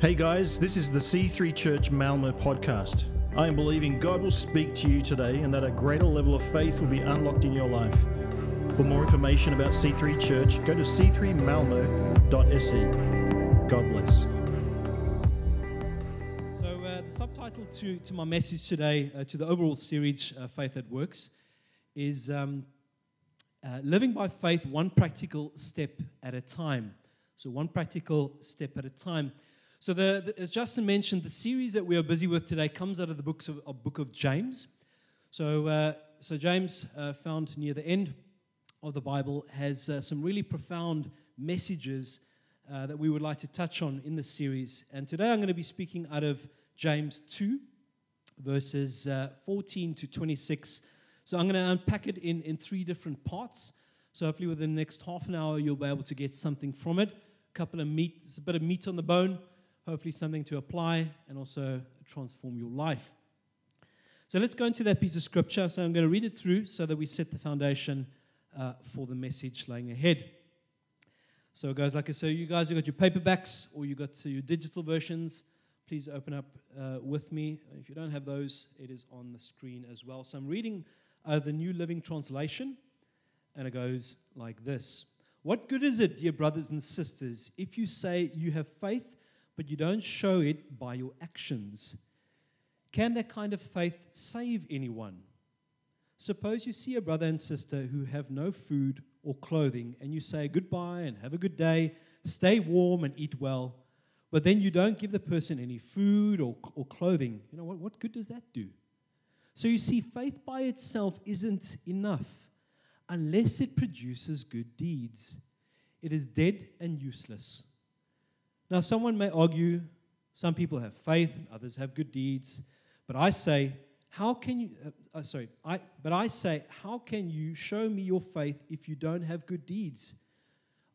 Hey guys, this is the C3 Church Malmo podcast. I am believing God will speak to you today and that a greater level of faith will be unlocked in your life. For more information about C3 Church, go to c3malmo.se. God bless. So, uh, the subtitle to, to my message today, uh, to the overall series, uh, Faith That Works, is um, uh, Living by Faith One Practical Step at a Time. So, one practical step at a time. So, the, the, as Justin mentioned, the series that we are busy with today comes out of the books of, of book of James. So, uh, so James, uh, found near the end of the Bible, has uh, some really profound messages uh, that we would like to touch on in this series. And today I'm going to be speaking out of James 2, verses uh, 14 to 26. So I'm going to unpack it in, in three different parts. So hopefully within the next half an hour, you'll be able to get something from it. A couple of meat, a bit of meat on the bone hopefully something to apply and also transform your life. So let's go into that piece of scripture. So I'm going to read it through so that we set the foundation uh, for the message laying ahead. So it goes like so. You guys, you got your paperbacks or you got your digital versions. Please open up uh, with me. If you don't have those, it is on the screen as well. So I'm reading uh, the New Living Translation, and it goes like this: What good is it, dear brothers and sisters, if you say you have faith? But you don't show it by your actions. Can that kind of faith save anyone? Suppose you see a brother and sister who have no food or clothing, and you say goodbye and have a good day, stay warm and eat well, but then you don't give the person any food or, or clothing. You know, what, what good does that do? So you see, faith by itself isn't enough unless it produces good deeds. It is dead and useless. Now, someone may argue some people have faith and others have good deeds, but I say, how can you, uh, uh, sorry, I, but I say, how can you show me your faith if you don't have good deeds?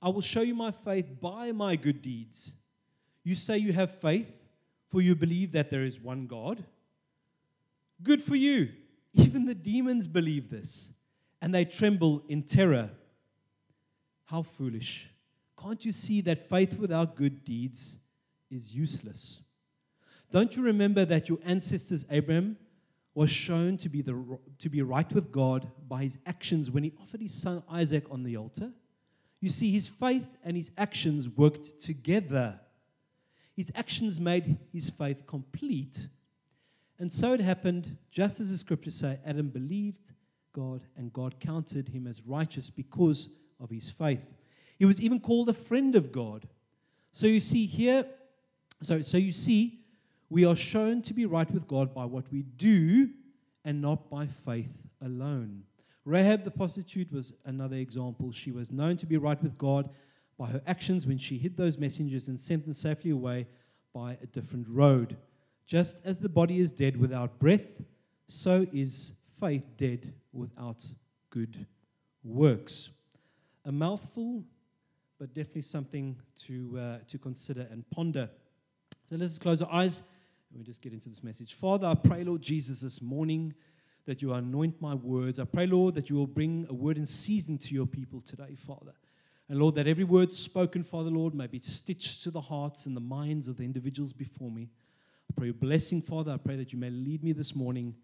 I will show you my faith by my good deeds. You say you have faith, for you believe that there is one God. Good for you. Even the demons believe this, and they tremble in terror. How foolish. Can't you see that faith without good deeds is useless? Don't you remember that your ancestors Abraham was shown to be, the, to be right with God by his actions when he offered his son Isaac on the altar? You see, his faith and his actions worked together. His actions made his faith complete. And so it happened, just as the scriptures say Adam believed God, and God counted him as righteous because of his faith. He was even called a friend of God. So you see here, so, so you see, we are shown to be right with God by what we do and not by faith alone. Rahab the prostitute was another example. She was known to be right with God by her actions when she hid those messengers and sent them safely away by a different road. Just as the body is dead without breath, so is faith dead without good works. A mouthful but definitely something to, uh, to consider and ponder. So let's close our eyes and we just get into this message. Father, I pray, Lord Jesus, this morning that you anoint my words. I pray, Lord, that you will bring a word in season to your people today, Father. And Lord, that every word spoken, Father, Lord, may be stitched to the hearts and the minds of the individuals before me. I pray a blessing, Father. I pray that you may lead me this morning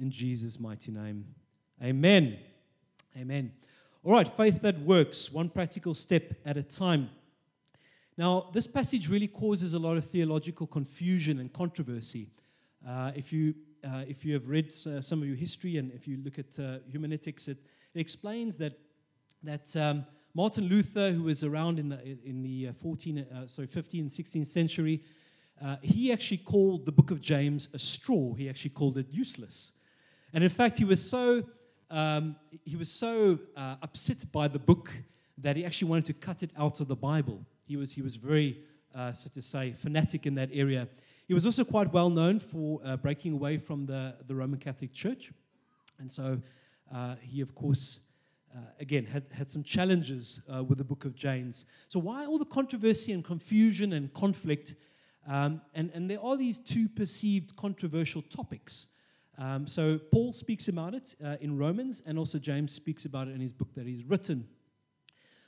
in Jesus' mighty name. Amen. Amen. All right, faith that works, one practical step at a time. Now, this passage really causes a lot of theological confusion and controversy. Uh, if, you, uh, if you have read uh, some of your history and if you look at uh, hermeneutics, it, it, explains that, that um, Martin Luther, who was around in the, in the 14, uh, uh, sorry, 15th and 16th century, he actually called the book of James a straw. He actually called it useless. And in fact, he was so um, he was so uh, upset by the book that he actually wanted to cut it out of the Bible. He was, he was very, uh, so to say, fanatic in that area. He was also quite well known for uh, breaking away from the, the Roman Catholic Church. And so uh, he, of course, uh, again, had, had some challenges uh, with the book of James. So, why all the controversy and confusion and conflict? Um, and, and there are these two perceived controversial topics. Um, so Paul speaks about it uh, in Romans, and also James speaks about it in his book that he's written.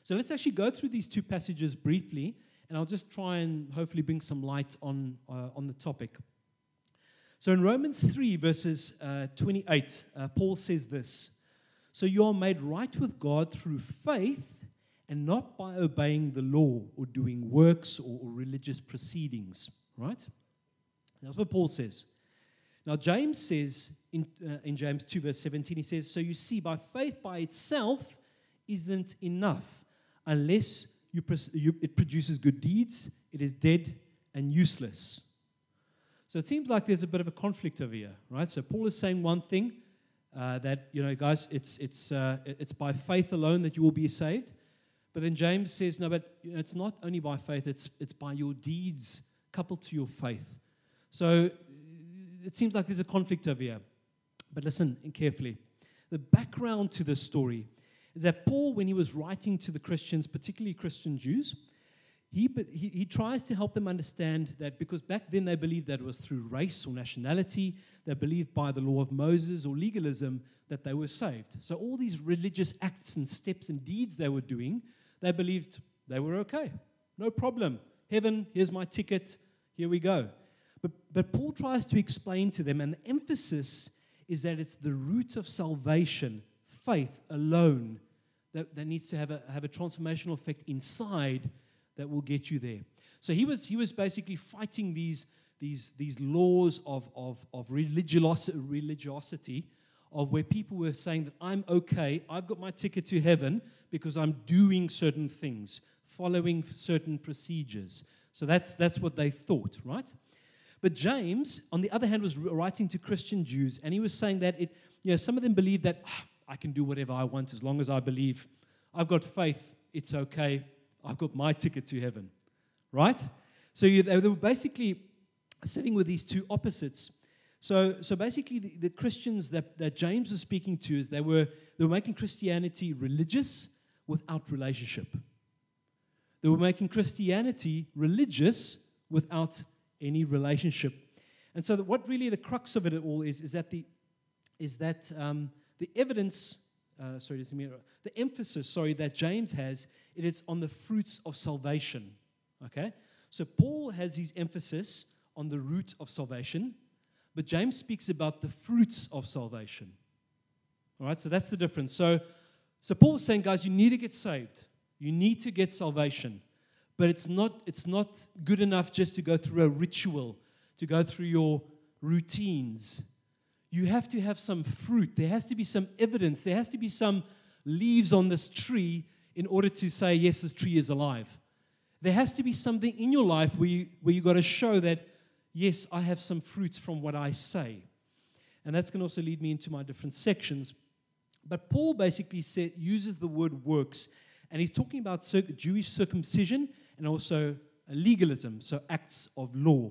So let's actually go through these two passages briefly and I'll just try and hopefully bring some light on, uh, on the topic. So in Romans 3, verses uh, 28, uh, Paul says this So you are made right with God through faith and not by obeying the law or doing works or, or religious proceedings, right? That's what Paul says. Now, James says in, uh, in James 2, verse 17, he says, So you see, by faith by itself isn't enough unless you, you, it produces good deeds, it is dead and useless. So it seems like there's a bit of a conflict over here, right? So Paul is saying one thing uh, that, you know, guys, it's, it's, uh, it's by faith alone that you will be saved. But then James says, no, but it's not only by faith, it's, it's by your deeds coupled to your faith. So it seems like there's a conflict over here. But listen carefully. The background to this story is that Paul, when he was writing to the Christians, particularly Christian Jews, he, he, he, tries to help them understand that because back then they believed that it was through race or nationality, they believed by the law of Moses or legalism that they were saved. So all these religious acts and steps and deeds they were doing, they believed they were okay. No problem. Heaven, here's my ticket, here we go. But, but Paul tries to explain to them, and the emphasis is that it's the root of salvation, faith alone, that, that needs to have a, have a transformational effect inside that will get you there. So he was, he was basically fighting these, these, these laws of, of, of religiosity, religiosity, of where people were saying that I'm okay, I've got my ticket to heaven because I'm doing certain things, following certain procedures. So that's, that's what they thought, right? But James, on the other hand, was writing to Christian Jews, and he was saying that it, you know, some of them believe that oh, I can do whatever I want as long as I believe. I've got faith, it's okay. I've got my ticket to heaven, right? So you, they were basically sitting with these two opposites. So, so basically, the, the Christians that, that James was speaking to is they were, they were making Christianity religious without relationship. They were making Christianity religious without any relationship. And so, what really the crux of it all is, is that the, is that um, the evidence, uh, sorry, the emphasis, sorry, that James has, it is on the fruits of salvation. Okay? So, Paul has his emphasis on the root of salvation, but James speaks about the fruits of salvation. All right, so that's the difference. So, so Paul's saying, guys, you need to get saved. You need to get salvation. But it's not, it's not good enough just to go through a ritual, to go through your routines. You have to have some fruit. There has to be some evidence. There has to be some leaves on this tree in order to say, yes, this tree is alive. There has to be something in your life where you, where you got to show that, yes, I have some fruits from what I say. And that's going to also lead me into my different sections. But Paul basically said, uses the word works, and he's talking about Jewish circumcision and also legalism, so acts of law.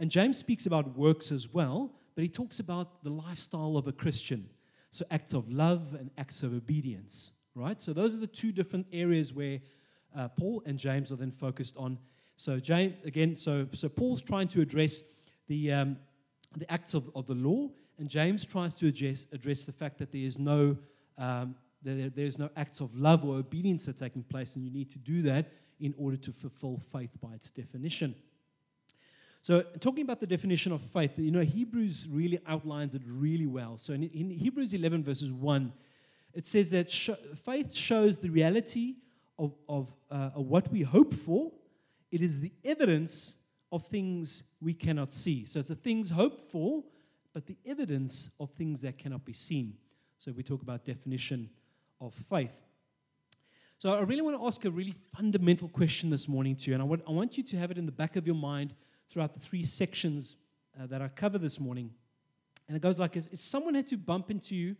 And James speaks about works as well, but he talks about the lifestyle of a Christian. So acts of love and acts of obedience, right? So those are the two different areas where uh, Paul and James are then focused on. So James again, so so Paul's trying to address the um, the acts of, of the law, and James tries to address address the fact that there is no um, there, there's no acts of love or obedience that are taking place, and you need to do that in order to fulfill faith by its definition. So, talking about the definition of faith, you know, Hebrews really outlines it really well. So, in, in Hebrews 11, verses 1, it says that sh- faith shows the reality of, of, uh, of what we hope for, it is the evidence of things we cannot see. So, it's the things hoped for, but the evidence of things that cannot be seen. So, we talk about definition of faith. So I really want to ask a really fundamental question this morning to you, and I want, I want you to have it in the back of your mind throughout the three sections uh, that I cover this morning. And it goes like if, if someone had to bump into you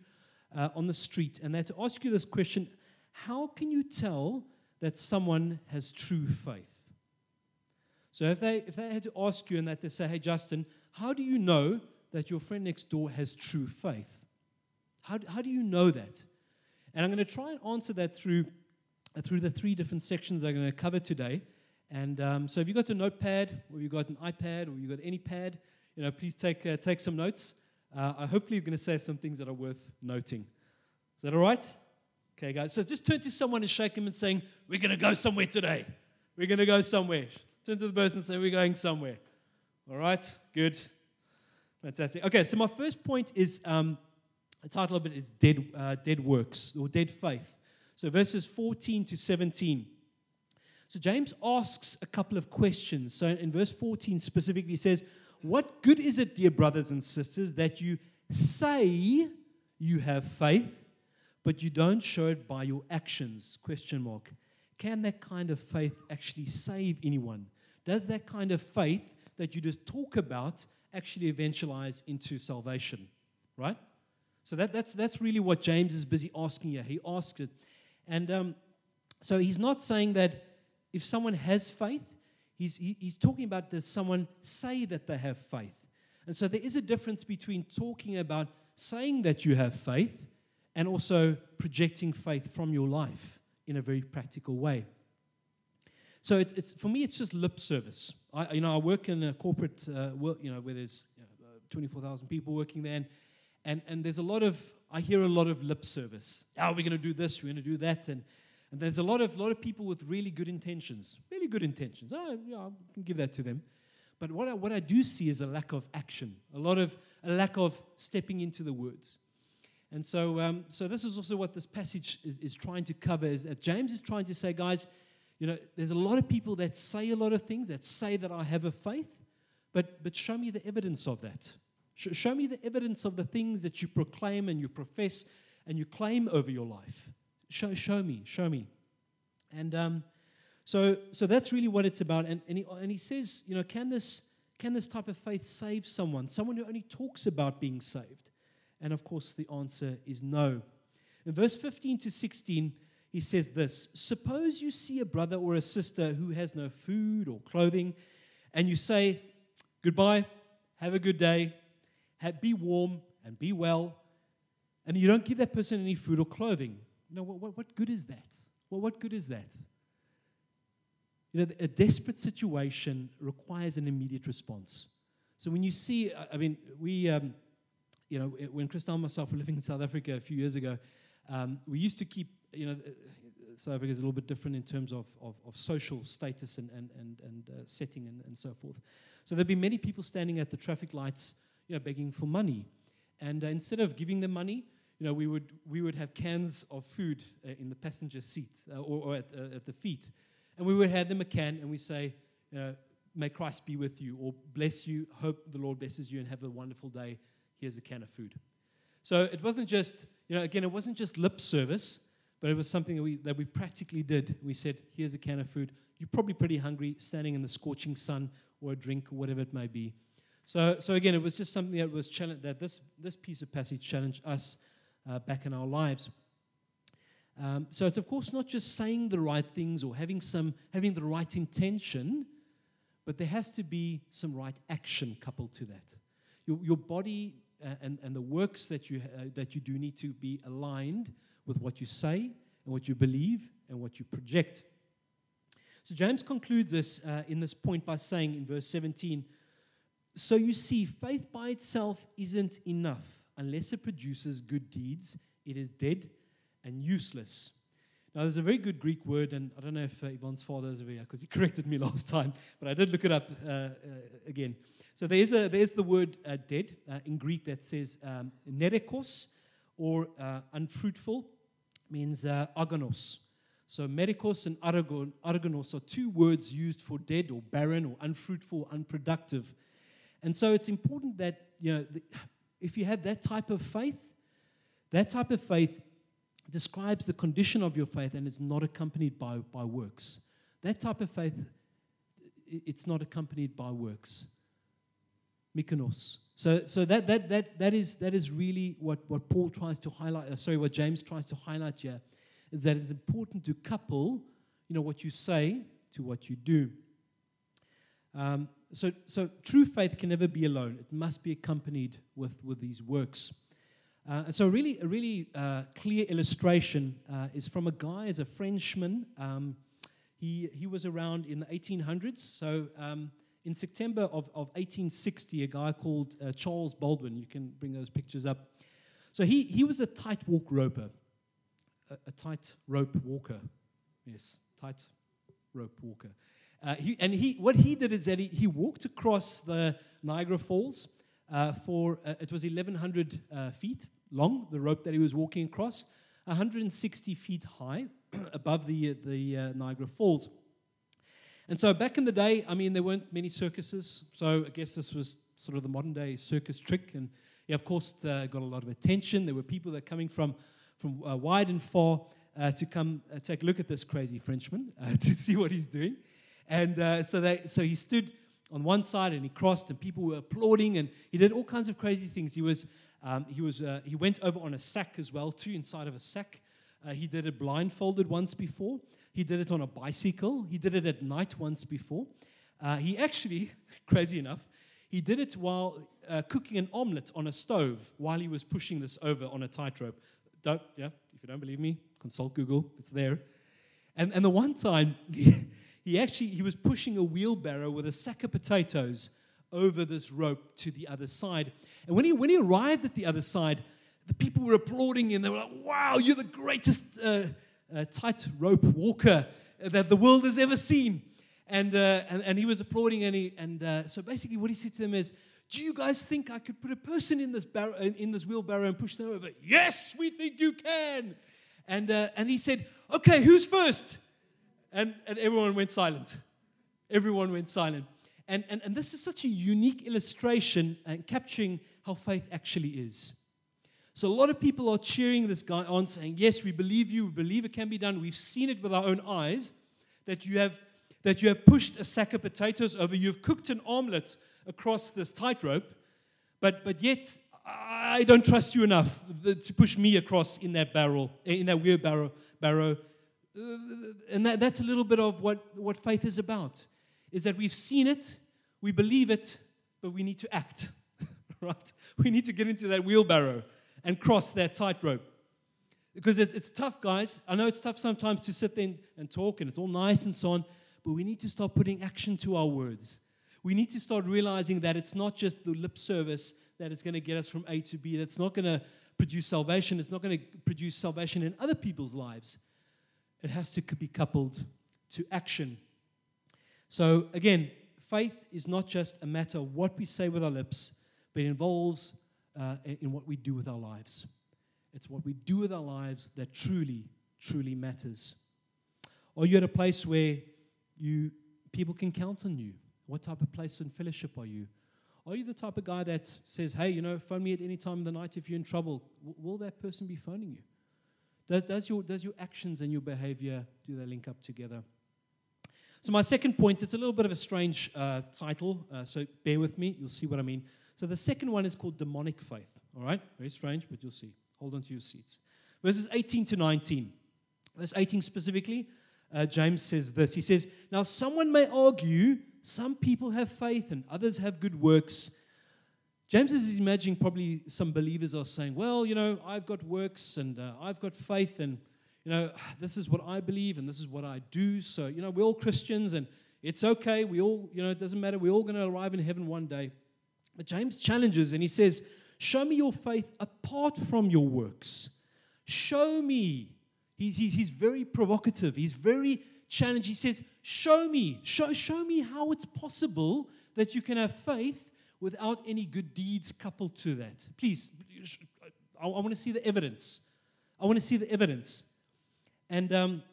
uh, on the street and they had to ask you this question, how can you tell that someone has true faith? So if they, if they had to ask you and that they say, hey, Justin, how do you know that your friend next door has true faith? How, how do you know that? And I'm going to try and answer that through through the three different sections I'm going to cover today. And um, so, if you've got a notepad, or you've got an iPad, or you've got any pad, you know, please take, uh, take some notes. Uh, I hopefully you're going to say some things that are worth noting. Is that all right? Okay, guys. So just turn to someone and shake them and saying, We're going to go somewhere today. We're going to go somewhere. Turn to the person and say, We're going somewhere. All right? Good. Fantastic. Okay, so my first point is um, the title of it is Dead, uh, Dead Works or Dead Faith. So verses 14 to 17. So James asks a couple of questions. So in verse 14 specifically, says, What good is it, dear brothers and sisters, that you say you have faith, but you don't show it by your actions? Question mark. Can that kind of faith actually save anyone? Does that kind of faith that you just talk about actually eventualize into salvation? Right? So that, that's, that's really what James is busy asking here. He asks it. And um, so he's not saying that if someone has faith, he's, he, he's talking about does someone say that they have faith? And so there is a difference between talking about saying that you have faith and also projecting faith from your life in a very practical way. So it's, it's for me, it's just lip service. I, you know, I work in a corporate, uh, work, you know, where there's you know, uh, 24,000 people working there, and, and, and there's a lot of, I hear a lot of lip service. Oh, we're going to do this, we're going to do that, and, and there's a lot of, lot of people with really good intentions, really good intentions. Oh, yeah, I can give that to them. But what I, what I do see is a lack of action, a lot of a lack of stepping into the words. And so, um, so this is also what this passage is, is trying to cover. Is that James is trying to say, guys, you know, there's a lot of people that say a lot of things, that say that I have a faith, but, but show me the evidence of that. Sh- show me the evidence of the things that you proclaim and you profess and you claim over your life. Show, show me, show me. And um, so, so that's really what it's about. And, and, he, and he says, you know, can this, can this type of faith save someone? Someone who only talks about being saved? And of course, the answer is no. In verse 15 to 16, he says this Suppose you see a brother or a sister who has no food or clothing, and you say, Goodbye, have a good day, be warm and be well, and you don't give that person any food or clothing. No, what, what, what good is that? Well, what good is that? You know, a desperate situation requires an immediate response. So when you see, I mean, we, um, you know, when Christel and myself were living in South Africa a few years ago, um, we used to keep you know, uh, South Africa is a little bit different in terms of, of, of social status and, and, and, and uh, setting and, and so forth. So there'd be many people standing at the traffic lights, you know, begging for money. And uh, instead of giving them money, you know, we would, we would have cans of food uh, in the passenger seat uh, or, or at, uh, at the feet. And we would hand them a can and we say, you know, may Christ be with you, or bless you, hope the Lord blesses you, and have a wonderful day. Here's a can of food. So it wasn't just, you know, again, it wasn't just lip service, but it was something that we, that we practically did. We said, here's a can of food. You're probably pretty hungry, standing in the scorching sun or a drink or whatever it may be. So, so again, it was just something that was challenged, that this, this piece of passage challenged us uh, back in our lives. Um, so it's of course not just saying the right things or having some having the right intention, but there has to be some right action coupled to that. Your, your body uh, and, and the works that you uh, that you do need to be aligned with what you say and what you believe and what you project. So James concludes this uh, in this point by saying in verse 17 So you see, faith by itself isn't enough. Unless it produces good deeds, it is dead and useless. Now, there's a very good Greek word, and I don't know if uh, Yvonne's father is over here because he corrected me last time, but I did look it up uh, uh, again. So there's, a, there's the word uh, dead uh, in Greek that says um, nerekos, or uh, unfruitful, means uh, agonos. So medikos and aragon, aragonos are two words used for dead or barren or unfruitful, unproductive. And so it's important that, you know, if you have that type of faith, that type of faith describes the condition of your faith and is not accompanied by, by works. That type of faith, it's not accompanied by works. Mykonos. So, so that, that, that, that, is, that is really what, what Paul tries to highlight, uh, sorry, what James tries to highlight here, is that it's important to couple, you know, what you say to what you do. Um, so, so true faith can never be alone. It must be accompanied with, with these works. Uh, and so, really, a really uh, clear illustration uh, is from a guy, as a Frenchman. Um, he, he was around in the 1800s. So, um, in September of, of 1860, a guy called uh, Charles Blondin, you can bring those pictures up. So he, he was a tight walk roper, a, a tight rope walker. Yes, tight rope walker. Uh, he, and he, what he did is that he, he walked across the Niagara Falls uh, for, uh, it was 1,100 uh, feet long, the rope that he was walking across, 160 feet high above the, uh, the Niagara Falls. And so back in the day, I mean, there weren't many circuses, so I guess this was sort of the modern day circus trick. And he, of course, got a lot of attention. There were people that coming from, from wide and far to come take a look at this crazy Frenchman to see what he's doing. And uh, so, they, so he stood on one side and he crossed, and people were applauding, and he did all kinds of crazy things. He, was, um, he, was, uh, he went over on a sack as well, too, inside of a sack. Uh, he did it blindfolded once before. He did it on a bicycle. He did it at night once before. Uh, he actually, crazy enough, he did it while uh, cooking an omelet on a stove while he was pushing this over on a tightrope. Don't, yeah, if you don't believe me, consult Google. It's there. And, and the one time, he actually he was pushing a wheelbarrow with a sack of potatoes over this rope to the other side. And when he when he arrived at the other side, the people were applauding and they were like, "Wow, you're the greatest uh, uh, tightrope walker that the world has ever seen." And, uh, and, and he was applauding, and, he, and uh, so basically, what he said to them is, "Do you guys think I could put a person in this barrow, in this wheelbarrow and push them over?" Yes, we think you can. And uh, and he said, "Okay, who's first? And, and everyone went silent. Everyone went silent. And, and, and this is such a unique illustration and capturing how faith actually is. So a lot of people are cheering this guy on, saying, Yes, we believe you, we believe it can be done. We've seen it with our own eyes that you have that you have pushed a sack of potatoes over, you've cooked an omelet across this tightrope, but but yet I don't trust you enough to push me across in that barrel, in that wheelbarrow barrow and that, that's a little bit of what, what faith is about is that we've seen it, we believe it, but we need to act, right? We need to get into that wheelbarrow and cross that tightrope. Because it's, it's tough, guys. I know it's tough sometimes to sit there and, and talk, and it's all nice and so on, but we need to start putting action to our words. We need to start realizing that it's not just the lip service that is going to get us from A to B, that's not going to produce salvation, it's not going to produce salvation in other people's lives it has to be coupled to action. So, again, faith is not just a matter of what we say with our lips, but it involves uh, in what we do with our lives. It's what we do with our lives that truly, truly matters. Are you at a place where you people can count on you? What type of place and fellowship are you? Are you the type of guy that says, hey, you know, phone me at any time of the night if you're in trouble? W- will that person be phoning you? Does, does, your, does your actions and your behavior, do they link up together? So my second point, it's a little bit of a strange uh, title, uh, so bear with me, you'll see what I mean. So the second one is called demonic faith, all right? Very strange, but you'll see. Hold on to your seats. Verses 18 to 19. Verse 18 specifically, uh, James says this. He says, Now someone may argue, some people have faith and others have good works. James is imagining probably some believers are saying, well, you know, I've got works and uh, I've got faith and, you know, this is what I believe and this is what I do. So, you know, we're all Christians and it's okay. We all, you know, it doesn't matter. We're all going to arrive in heaven one day. But James challenges and he says, show me your faith apart from your works. Show me. He, he, he's very provocative. He's very challenging. He says, show me. Show, show me how it's possible that you can have faith without any good deeds coupled to that. Please, I, want to see the evidence. I want to see the evidence. And um,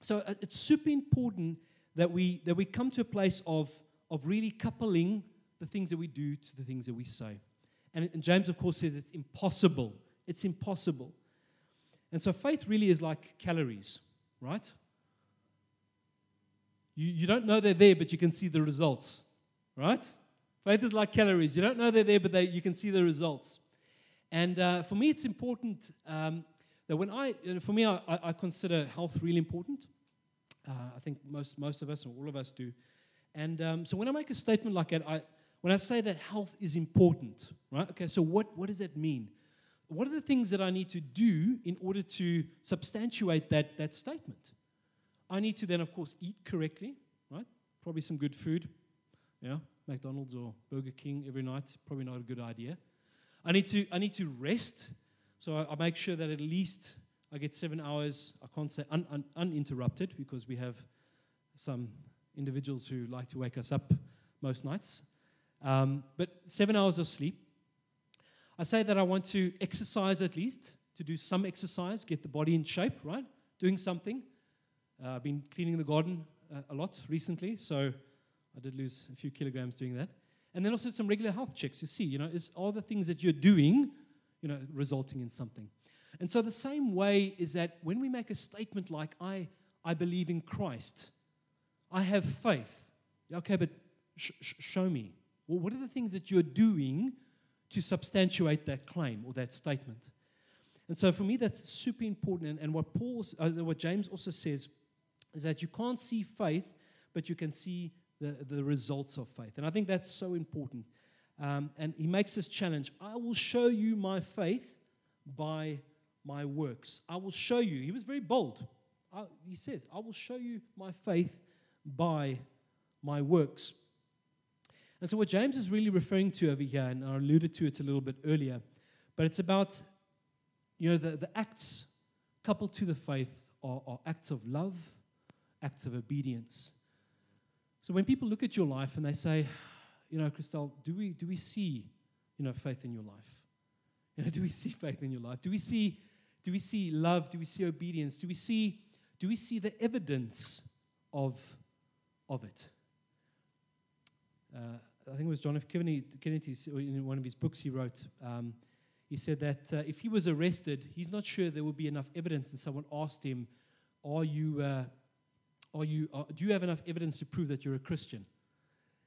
so uh, it's super important that we, that we come to a place of, of really coupling the things that we do to the things that we say. And, and James, of course, says it's impossible. It's impossible. And so faith really is like calories, right? You, you don't know they're there, but you can see the results, right? Faith is like calories. You don't know they're there, but they, you can see the results. And uh, for me, it's important um, that when I, for me, I, I, consider health really important. Uh, I think most, most of us, or all of us do. And um, so when I make a statement like that, I, when I say that health is important, right? Okay, so what, what does that mean? What are the things that I need to do in order to substantiate that, that statement? I need to then, of course, eat correctly, right? Probably some good food, yeah, McDonald's or Burger King every night, probably not a good idea. I need to, I need to rest, so I, I make sure that at least I get seven hours, I can't say un, un, uninterrupted because we have some individuals who like to wake us up most nights. Um, but seven hours of sleep. I say that I want to exercise at least, to do some exercise, get the body in shape, right? Doing something. Uh, I've been cleaning the garden uh, a lot recently, so I did lose a few kilograms doing that. And then also some regular health checks to see, you know, is all the things that you're doing, you know, resulting in something. And so the same way is that when we make a statement like, I, I believe in Christ, I have faith. Okay, but sh- sh- show me. Well, what are the things that you're doing to substantiate that claim or that statement? And so for me, that's super important. And, and what Paul, uh, what James also says is that you can't see faith, but you can see the, the results of faith. And I think that's so important. Um, and he makes this challenge I will show you my faith by my works. I will show you. He was very bold. I, he says, I will show you my faith by my works. And so, what James is really referring to over here, and I alluded to it a little bit earlier, but it's about, you know, the, the acts coupled to the faith are, are acts of love, acts of obedience. So when people look at your life and they say, you know, Christelle, do we, do we see, you know, faith in your life? You know, do we see faith in your life? Do we see, do we see love? Do we see obedience? Do we see, do we see the evidence of, of it? Uh, I think it was John F. Kennedy, Kennedy in one of his books he wrote. Um, he said that uh, if he was arrested, he's not sure there would be enough evidence. And someone asked him, "Are you uh, are you, are, do you have enough evidence to prove that you're a Christian?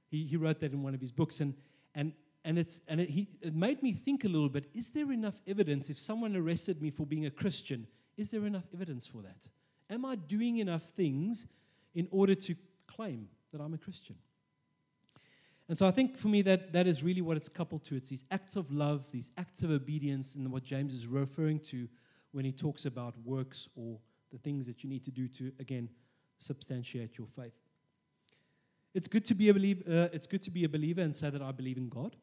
He, he wrote that in one of his books. And, and, and, it's, and it, he, it made me think a little bit is there enough evidence? If someone arrested me for being a Christian, is there enough evidence for that? Am I doing enough things in order to claim that I'm a Christian? And so I think for me that that is really what it's coupled to. It's these acts of love, these acts of obedience, and what James is referring to when he talks about works or the things that you need to do to, again, substantiate your faith. It's good to be a believer. Uh, it's good to be a believer and say that I believe in God.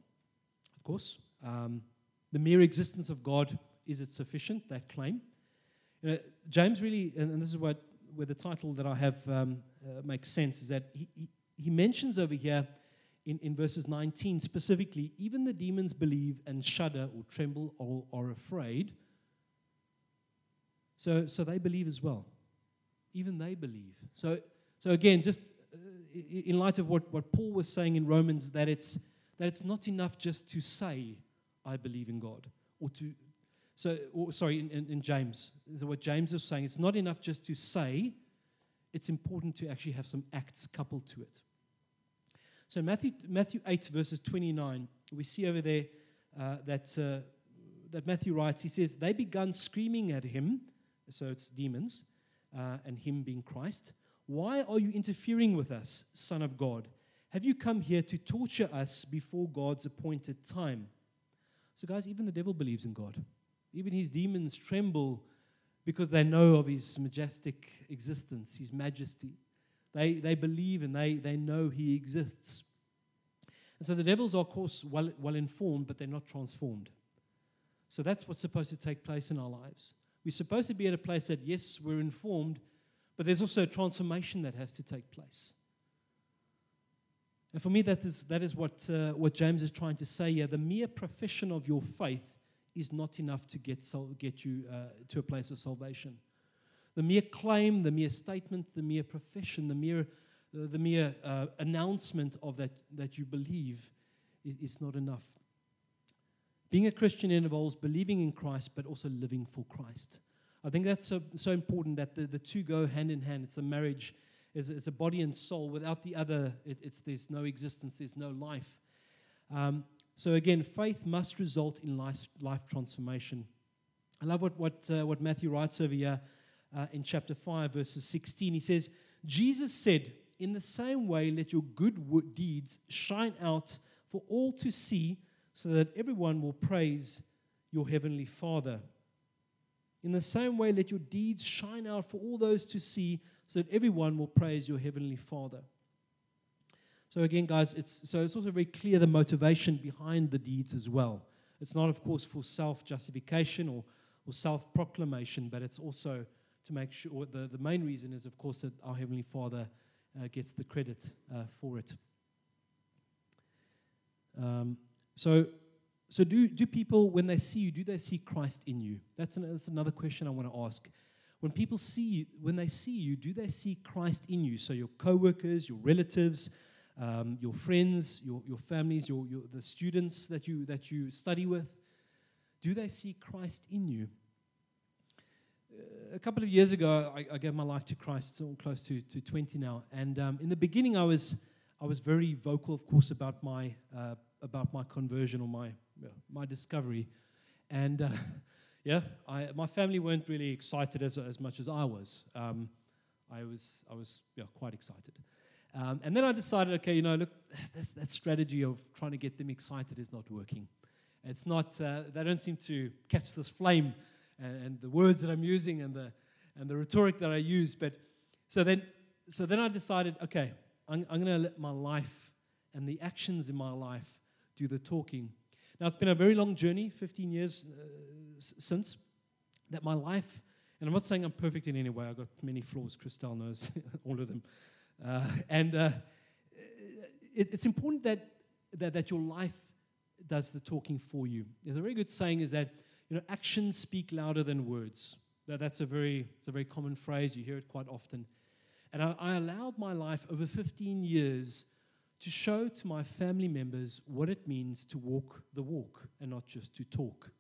Of course, um, the mere existence of God is it sufficient? That claim. You know, James really, and, and, this is what where the title that I have um, uh, makes sense is that he, he, he mentions over here in, in verses 19 specifically, even the demons believe and shudder or tremble or are afraid. So, so they believe as well even they believe. So, so again, just uh, in light of what, what Paul was saying in Romans, that it's, that it's not enough just to say, I believe in God, or to, so, or, sorry, in, in, in James, so what James is saying, it's not enough just to say, it's important to actually have some acts coupled to it. So Matthew, Matthew 8, verses 29, we see over there uh, that, uh, that Matthew writes, he says, They began screaming at him, so it's demons, uh, and Him being Christ. Why are you interfering with us, Son of God? Have you come here to torture us before God's appointed time? So, guys, even the devil believes in God. Even his demons tremble because they know of his majestic existence, his majesty. They, they believe and they, they know he exists. And so the devils are, of course, well, well informed, but they're not transformed. So that's what's supposed to take place in our lives. We're supposed to be at a place that, yes, we're informed, but there's also a transformation that has to take place. And for me, that is, that is what, uh, what James is trying to say here. The mere profession of your faith is not enough to get, sol- get you uh, to a place of salvation. The mere claim, the mere statement, the mere profession, the mere, uh, the mere uh, announcement of that, that you believe is, is not enough. Being a Christian involves believing in Christ, but also living for Christ. I think that's so, so important that the, the two go hand in hand. It's a marriage, it's, it's a body and soul. Without the other, it, it's, there's no existence, there's no life. Um, so, again, faith must result in life, life transformation. I love what, what, uh, what Matthew writes over here uh, in chapter 5, verses 16. He says, Jesus said, In the same way, let your good deeds shine out for all to see so that everyone will praise your heavenly Father. In the same way, let your deeds shine out for all those to see, so that everyone will praise your heavenly Father. So again, guys, it's so it's also very clear the motivation behind the deeds as well. It's not, of course, for self-justification or, or self-proclamation, but it's also to make sure the, the main reason is, of course, that our Heavenly Father uh, gets the credit uh, for it. Um, so, so do, do people, when they see you, do they see Christ in you? That's, an, that's another question I want to ask. When people see you, when they see you, do they see Christ in you? So your co-workers, your relatives, um, your friends, your, your families, your, your, the students that you, that you study with, do they see Christ in you? A couple of years ago, I, I, gave my life to Christ, close to, to 20 now. And um, in the beginning, I was, I was very vocal, of course, about my, uh, about my conversion or my, my discovery. And uh, yeah, I, my family weren't really excited as, as much as I was. Um, I was, I was yeah, quite excited. Um, and then I decided, okay, you know, look, that strategy of trying to get them excited is not working. It's not, uh, they don't seem to catch this flame and, and, the words that I'm using and the, and the rhetoric that I use. But so then, so then I decided, okay, I'm, I'm going to let my life and the actions in my life do the talking. Now, it's been a very long journey, 15 years uh, since, that my life, and I'm not saying I'm perfect in any way, I've got many flaws, Christelle knows all of them. Uh, and uh, it, it's important that, that, that your life does the talking for you. There's a very good saying is that you know, actions speak louder than words. That, that's a very, it's a very common phrase. You hear it quite often. And I, I allowed my life over 15 years to show to my family members what it means to walk the walk and not just to talk.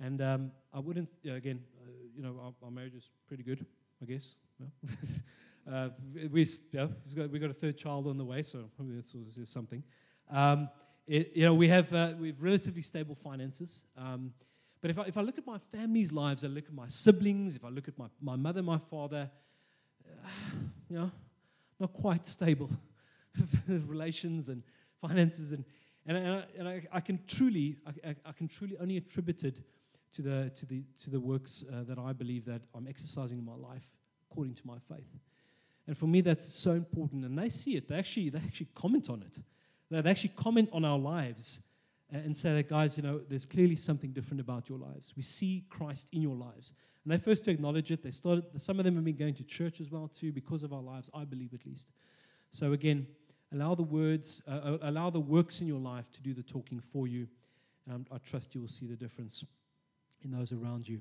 And um, I wouldn't, again, uh, you know, our, our, marriage is pretty good, I guess. Uh, we, yeah, we've got, we got a third child on the way, so that's something. Um, it, you know, we have, uh, we have relatively stable finances. Um, but if I, if I look at my family's lives, I look at my siblings, if I look at my, my mother, my father, uh, you know, not quite stable relations and finances. And, and, I, and I, I can truly, I, I, can truly only attribute it to the, to the, to the works uh, that I believe that I'm exercising in my life according to my faith. And for me, that's so important. And they see it. They actually, they actually comment on it. They actually comment on our lives and say that, guys, you know, there's clearly something different about your lives. We see Christ in your lives. And they first to acknowledge it. They started, some of them have been going to church as well, too, because of our lives, I believe at least. So again, allow the words, uh, uh allow the works in your life to do the talking for you. And I trust you will see the difference in those around you.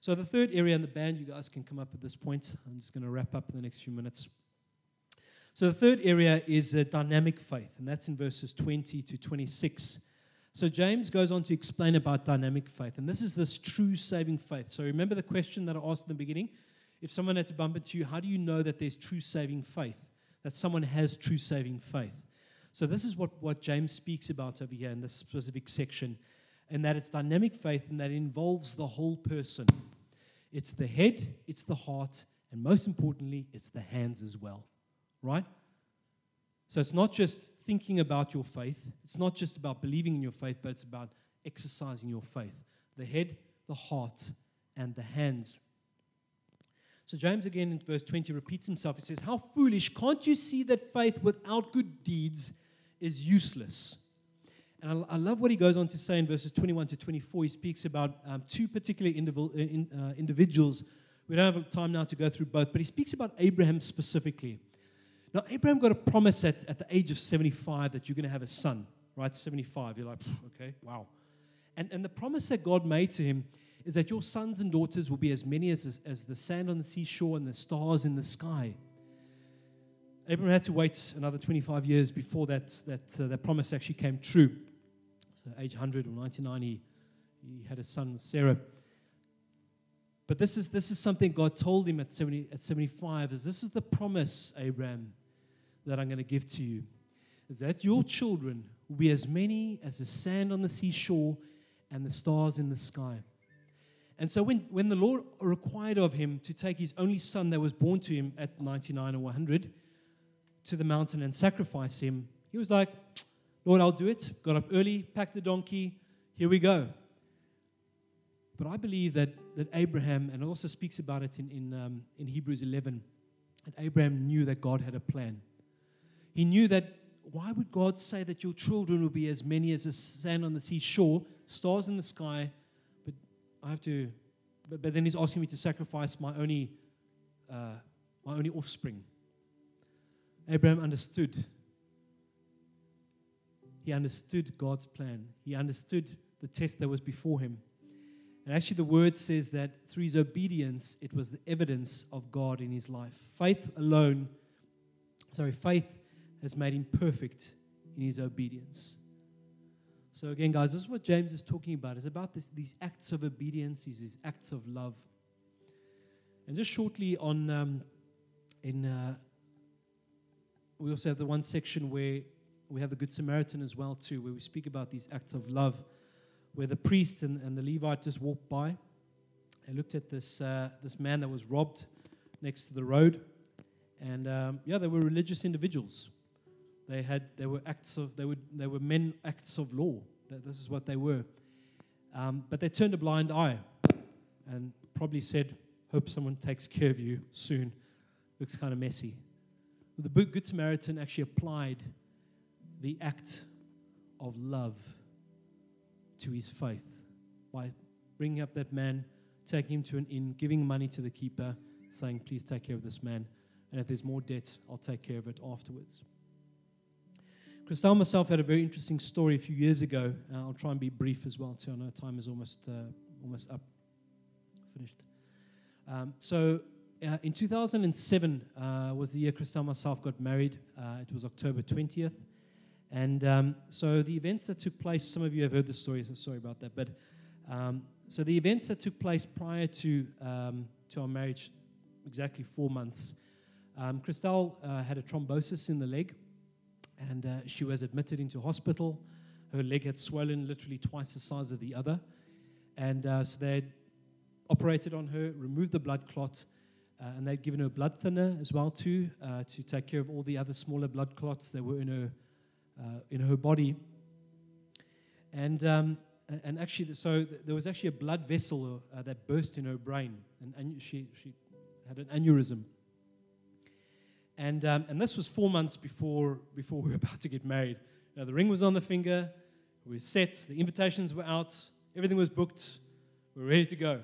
So the third area in the band, you guys can come up at this point. I'm just going to wrap up in the next few minutes. So the third area is a dynamic faith, and that's in verses 20 to 26. So James goes on to explain about dynamic faith, and this is this true saving faith. So remember the question that I asked in the beginning? If someone had to bump into you, how do you know that there's true saving faith? That someone has true saving faith. So this is what, what James speaks about over here in this specific section, and that it's dynamic faith and that involves the whole person. It's the head, it's the heart, and most importantly, it's the hands as well. Right? So it's not just thinking about your faith, it's not just about believing in your faith, but it's about exercising your faith. The head, the heart, and the hands. So James again in verse 20 repeats himself. He says, How foolish, can't you see that faith without good deeds is useless? And I, I love what he goes on to say in verses 21 to 24. He speaks about um, two particular uh, uh, individuals. We don't have time now to go through both, but he speaks about Abraham specifically. Now, Abraham got a promise at, at the age of 75 that you're going to have a son, right? 75. You're like, okay, wow. And, and the promise that God made to him is that your sons and daughters will be as many as, as the sand on the seashore and the stars in the sky. Abraham had to wait another 25 years before that, that, uh, that promise actually came true. So, age 100 or 99, he, he had a son with Sarah. But this is, this is something God told him at, 70, at 75 is this is the promise, Abraham, that I'm going to give to you is that your children will be as many as the sand on the seashore and the stars in the sky. And so when, when the Lord required of him to take his only son that was born to him at 99 or 100 to the mountain and sacrifice him, he was like, Lord, I'll do it. Got up early, packed the donkey, here we go. But I believe that, that Abraham, and also speaks about it in, in, um, in Hebrews 11, that Abraham knew that God had a plan. He knew that why would God say that your children will be as many as the sand on the seashore, stars in the sky, I have to, but, but then he's asking me to sacrifice my only, uh, my only offspring. Abraham understood. He understood God's plan. He understood the test that was before him. And actually, the word says that through his obedience, it was the evidence of God in his life. Faith alone, sorry, faith has made him perfect in his obedience. So, again, guys, this is what James is talking about. It's about this, these acts of obedience, these acts of love. And just shortly on, um, in, uh, we also have the one section where we have the Good Samaritan as well, too, where we speak about these acts of love where the priest and, and the Levite just walked by and looked at this, uh, this man that was robbed next to the road. And um, yeah, they were religious individuals. They had they were acts of they were they were men acts of law. This is what they were. Um, but they turned a blind eye and probably said, "Hope someone takes care of you soon." Looks kind of messy. The Good Samaritan actually applied the act of love to his faith by bringing up that man, taking him to an inn, giving money to the keeper, saying, Please take care of this man. And if there's more debt, I'll take care of it afterwards. Christelle myself had a very interesting story a few years ago. Uh, I'll try and be brief as well, too. I know time is almost, uh, almost up, finished. Um, so, uh, in 2007 uh, was the year Christelle myself got married. Uh, it was October 20th. And um, so the events that took place, some of you have heard the story, so sorry about that. But um, so the events that took place prior to, um, to our marriage, exactly four months, um, Christelle uh, had a thrombosis in the leg, and uh, she was admitted into hospital. Her leg had swollen literally twice the size of the other. And uh, so they operated on her, removed the blood clot, uh, and they'd given her blood thinner as well too uh, to take care of all the other smaller blood clots that were in her uh, in her body. And, um, and actually, so there was actually a blood vessel uh, that burst in her brain, and, she, she had an aneurysm. And, um, and this was four months before, before we were about to get married. Now, the ring was on the finger, we were set, the invitations were out, everything was booked, we were ready to go.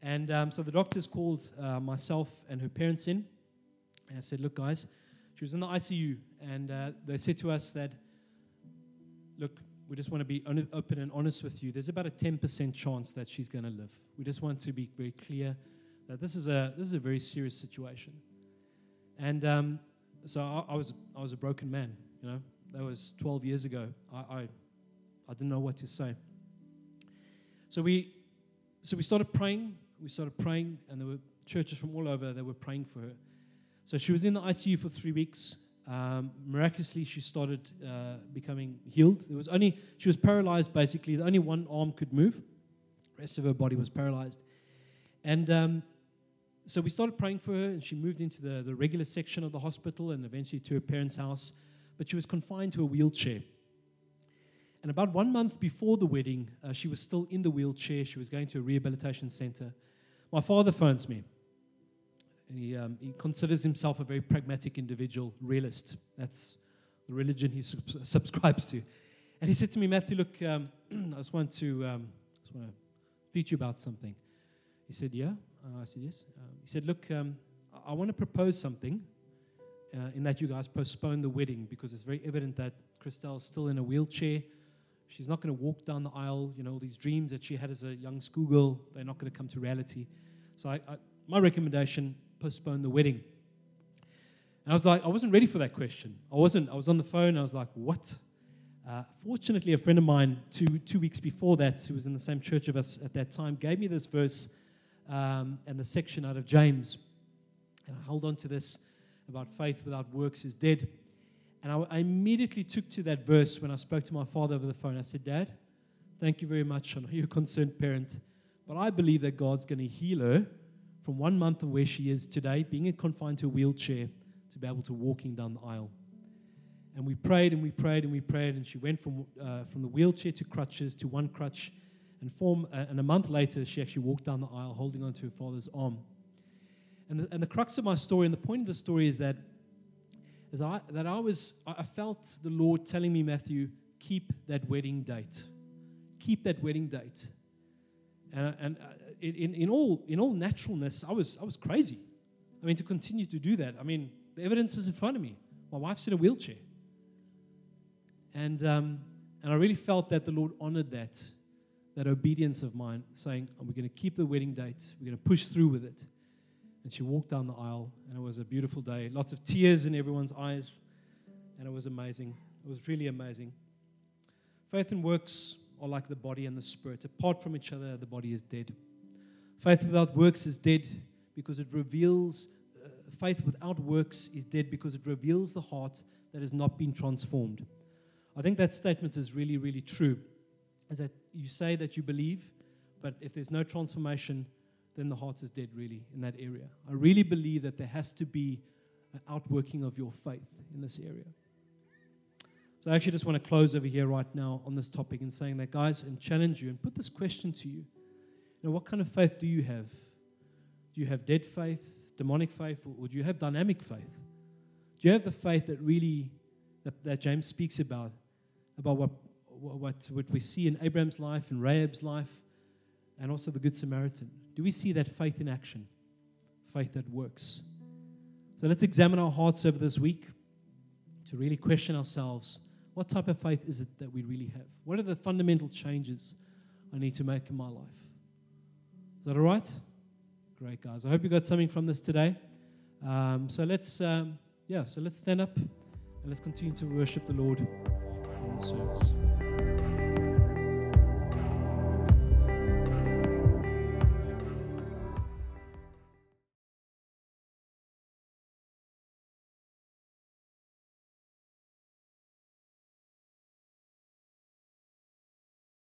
And um, so the doctors called uh, myself and her parents in, and I said, Look, guys, she was in the ICU, and uh, they said to us that, look, we just want to be open and honest with you. There's about a 10% chance that she's going to live. We just want to be very clear that this is a this is a very serious situation. And um, so I, I, was I was a broken man. You know, that was 12 years ago. I, I I didn't know what to say. So we so we started praying. We started praying, and there were churches from all over that were praying for her. So she was in the ICU for three weeks. Um, miraculously, she started uh, becoming healed. There was only she was paralyzed basically. The only one arm could move. The rest of her body was paralyzed. And um, so we started praying for her, and she moved into the, the regular section of the hospital and eventually to her parents' house. But she was confined to a wheelchair. And about one month before the wedding, uh, she was still in the wheelchair. She was going to a rehabilitation center. My father phones me and he, um, he considers himself a very pragmatic individual, realist. That's the religion he sub- subscribes to. And he said to me, Matthew, look, um, I just want to um, just want to speak to you about something. He said, Yeah. Uh, I said, Yes. Um, he said, Look, um, I want to propose something uh, in that you guys postpone the wedding because it's very evident that Christelle's still in a wheelchair. She's not going to walk down the aisle. You know, these dreams that she had as a young schoolgirl, they're not going to come to reality. So I, I, my recommendation postpone the wedding? And I was like, I wasn't ready for that question. I wasn't. I was on the phone. I was like, what? Uh, fortunately, a friend of mine, two, two weeks before that, who was in the same church of us at that time, gave me this verse um, and the section out of James. And I hold on to this about faith without works is dead. And I, I immediately took to that verse when I spoke to my father over the phone. I said, Dad, thank you very much. I know you're a concerned parent, but I believe that God's going to heal her from one month of where she is today, being confined to a wheelchair, to be able to walking down the aisle. And we prayed and we prayed and we prayed, and she went from, uh, from the wheelchair to crutches to one crutch. And, form, uh, and a month later, she actually walked down the aisle holding onto her father's arm. And the, and the crux of my story, and the point of the story is that, is I, that I, was, I felt the Lord telling me, Matthew, keep that wedding date. Keep that wedding date. And, and uh, in, in, all, in all naturalness, I was, I was crazy. I mean, to continue to do that, I mean, the evidence is in front of me. my wife's in a wheelchair. And, um, and I really felt that the Lord honored that, that obedience of mine, saying, oh, We're going to keep the wedding date, we're going to push through with it. And she walked down the aisle, and it was a beautiful day. Lots of tears in everyone's eyes, and it was amazing. It was really amazing. Faith and works are like the body and the spirit. Apart from each other, the body is dead. Faith without works is dead because it reveals, uh, faith without works is dead because it reveals the heart that has not been transformed. I think that statement is really, really true. Is that you say that you believe, but if there's no transformation, then the heart is dead, really, in that area. I really believe that there has to be an outworking of your faith in this area. So I actually just want to close over here right now on this topic and saying that, guys, and challenge you and put this question to you. You know, what kind of faith do you have? Do you have dead faith, demonic faith, or do you have dynamic faith? Do you have the faith that really, that, that James speaks about, about what, what, what we see in Abraham's life and Rahab's life, and also the Good Samaritan? Do we see that faith in action? Faith that works. So let's examine our hearts over this week to really question ourselves what type of faith is it that we really have? What are the fundamental changes I need to make in my life? Is that all right? Great, guys. I hope you got something from this today. Um, so let's, um, yeah, so let's stand up and let's continue to worship the Lord in the service.